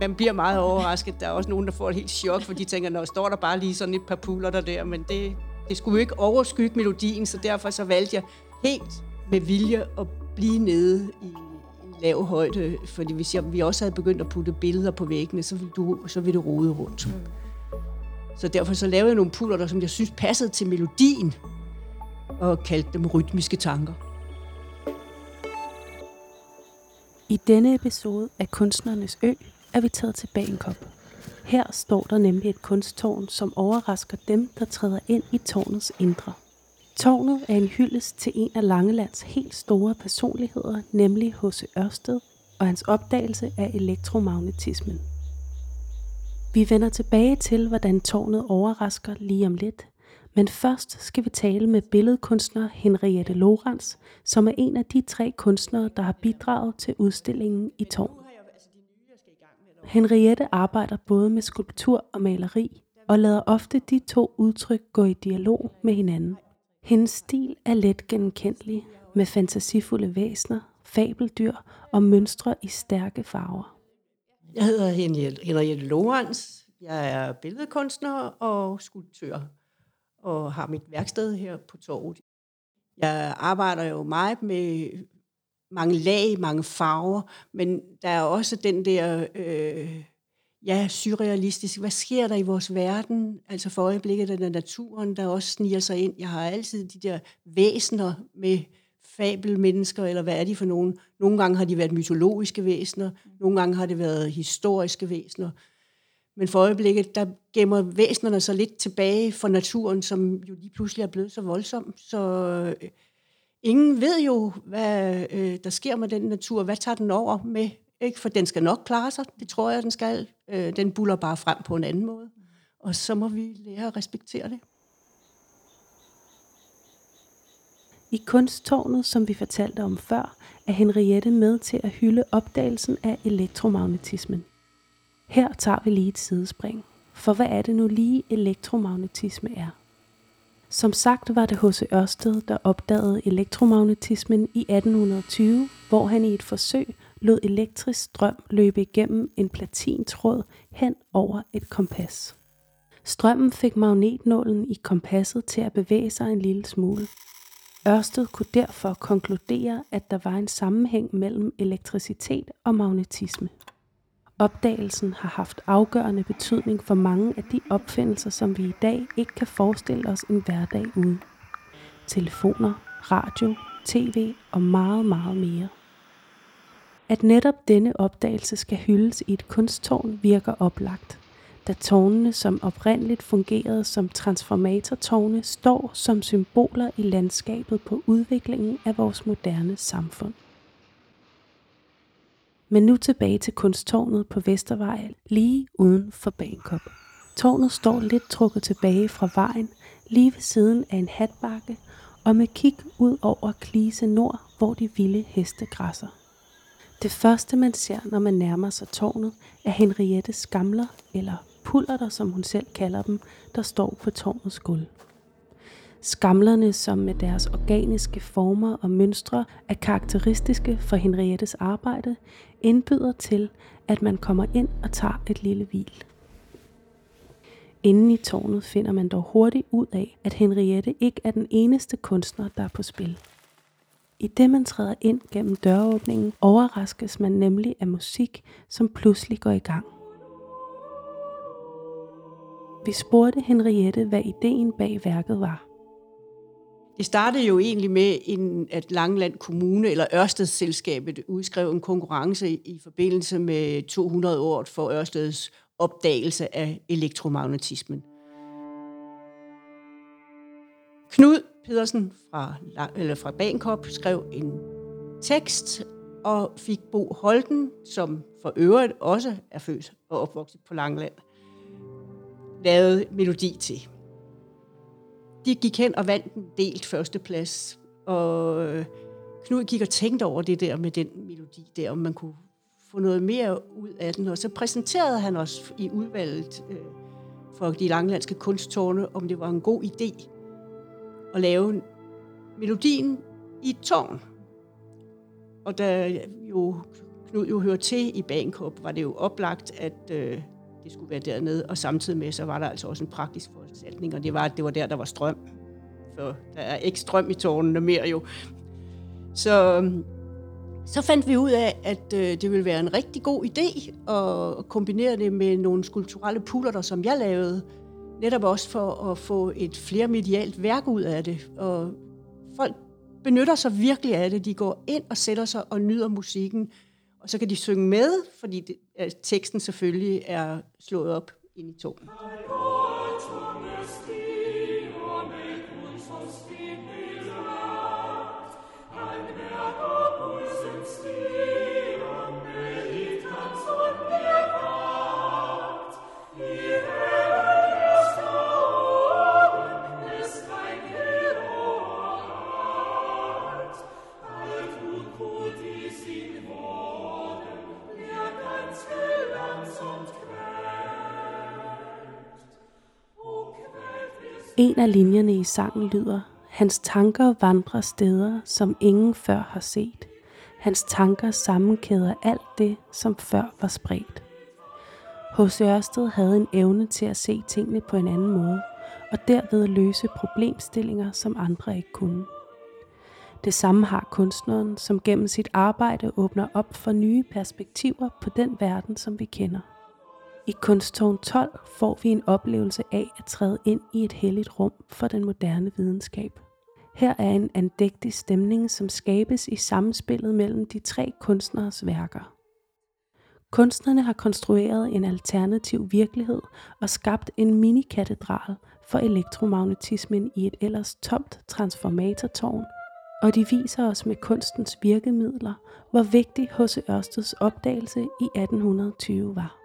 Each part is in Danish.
man bliver meget overrasket. Der er også nogen, der får et helt chok, for de tænker, når står der bare lige sådan et par puller der der, men det, det skulle jo ikke overskygge melodien, så derfor så valgte jeg helt med vilje at blive nede i en lav højde, fordi hvis jeg, vi også havde begyndt at putte billeder på væggene, så ville, du, så ville det rode rundt. Mm. Så derfor så lavede jeg nogle puller, der, som jeg synes passede til melodien, og kaldte dem rytmiske tanker. I denne episode af Kunstnernes Ø er vi taget til Bangkok. Her står der nemlig et kunsttårn, som overrasker dem, der træder ind i tårnets indre. Tårnet er en hyldest til en af Langelands helt store personligheder, nemlig H.C. Ørsted og hans opdagelse af elektromagnetismen. Vi vender tilbage til, hvordan tårnet overrasker lige om lidt, men først skal vi tale med billedkunstner Henriette Lorenz, som er en af de tre kunstnere, der har bidraget til udstillingen i tårnet. Henriette arbejder både med skulptur og maleri, og lader ofte de to udtryk gå i dialog med hinanden. Hendes stil er let genkendelig, med fantasifulde væsner, fabeldyr og mønstre i stærke farver. Jeg hedder Henriette Lorenz. Jeg er billedkunstner og skulptør og har mit værksted her på torvet. Jeg arbejder jo meget med mange lag, mange farver, men der er også den der, øh, ja, surrealistisk. Hvad sker der i vores verden? Altså for øjeblikket er der naturen, der også sniger sig ind. Jeg har altid de der væsener med fabelmennesker, eller hvad er de for nogen? Nogle gange har de været mytologiske væsener, nogle gange har det været historiske væsener. Men for øjeblikket, der gemmer væsenerne sig lidt tilbage for naturen, som jo lige pludselig er blevet så voldsom. Så øh, ingen ved jo, hvad øh, der sker med den natur. Hvad tager den over med? Ikke? For den skal nok klare sig. Det tror jeg, den skal. Øh, den buller bare frem på en anden måde. Og så må vi lære at respektere det. I kunsttårnet, som vi fortalte om før, er Henriette med til at hylde opdagelsen af elektromagnetismen. Her tager vi lige et sidespring. For hvad er det nu lige elektromagnetisme er? Som sagt var det H.C. Ørsted, der opdagede elektromagnetismen i 1820, hvor han i et forsøg lod elektrisk strøm løbe igennem en platintråd hen over et kompas. Strømmen fik magnetnålen i kompasset til at bevæge sig en lille smule. Ørsted kunne derfor konkludere, at der var en sammenhæng mellem elektricitet og magnetisme. Opdagelsen har haft afgørende betydning for mange af de opfindelser, som vi i dag ikke kan forestille os en hverdag uden. Telefoner, radio, tv og meget, meget mere. At netop denne opdagelse skal hyldes i et kunsttårn virker oplagt, da tårnene, som oprindeligt fungerede som transformatortårne, står som symboler i landskabet på udviklingen af vores moderne samfund. Men nu tilbage til kunsttårnet på Vestervej, lige uden for Bangkok. Tårnet står lidt trukket tilbage fra vejen, lige ved siden af en hatbakke, og med kig ud over Klise Nord, hvor de vilde heste græsser. Det første man ser, når man nærmer sig tårnet, er Henriettes gamler, eller pullerter, som hun selv kalder dem, der står på tårnets gulv. Skamlerne, som med deres organiske former og mønstre er karakteristiske for Henriettes arbejde, indbyder til, at man kommer ind og tager et lille hvil. Inden i tårnet finder man dog hurtigt ud af, at Henriette ikke er den eneste kunstner, der er på spil. I det man træder ind gennem døråbningen, overraskes man nemlig af musik, som pludselig går i gang. Vi spurgte Henriette, hvad ideen bag værket var. Det startede jo egentlig med, en, at Langland Kommune eller Ørstedsselskabet udskrev en konkurrence i, i forbindelse med 200 år for Ørsteds opdagelse af elektromagnetismen. Knud Pedersen fra, eller fra Bankop skrev en tekst og fik Bo Holden, som for øvrigt også er født og opvokset på Langland, lavet melodi til de gik hen og vandt en delt førsteplads. Og øh, Knud gik og tænkte over det der med den melodi der, om man kunne få noget mere ud af den. Og så præsenterede han os i udvalget øh, for de langlandske kunsttårne, om det var en god idé at lave melodien i et tårn. Og da jo Knud jo hører til i Bankop, var det jo oplagt, at øh, det skulle være dernede. Og samtidig med, så var der altså også en praktisk foranstaltning, og det var, at det var der, der var strøm. For der er ikke strøm i tårnene mere jo. Så, så fandt vi ud af, at øh, det ville være en rigtig god idé at kombinere det med nogle skulpturelle puller, som jeg lavede. Netop også for at få et flermedialt værk ud af det. Og folk benytter sig virkelig af det. De går ind og sætter sig og nyder musikken. Og så kan de synge med, fordi det, teksten selvfølgelig er slået op ind i tonen. En af linjerne i sangen lyder, Hans tanker vandrer steder, som ingen før har set. Hans tanker sammenkæder alt det, som før var spredt. H.C. Ørsted havde en evne til at se tingene på en anden måde, og derved løse problemstillinger, som andre ikke kunne. Det samme har kunstneren, som gennem sit arbejde åbner op for nye perspektiver på den verden, som vi kender. I Kunsttårn 12 får vi en oplevelse af at træde ind i et helligt rum for den moderne videnskab. Her er en andægtig stemning, som skabes i samspillet mellem de tre kunstneres værker. Kunstnerne har konstrueret en alternativ virkelighed og skabt en minikatedral for elektromagnetismen i et ellers tomt transformatortårn, og de viser os med kunstens virkemidler, hvor vigtig H.C. Ørsteds opdagelse i 1820 var.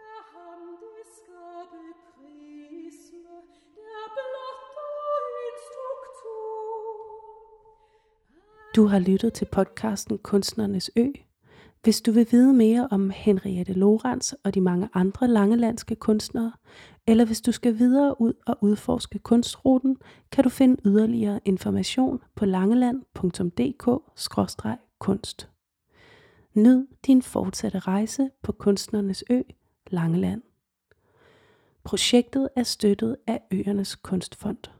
Du har lyttet til podcasten Kunstnernes Ø. Hvis du vil vide mere om Henriette Lorenz og de mange andre langelandske kunstnere, eller hvis du skal videre ud og udforske kunstruten, kan du finde yderligere information på langeland.dk-kunst. Nyd din fortsatte rejse på Kunstnernes Ø, Langeland. Projektet er støttet af Øernes Kunstfond.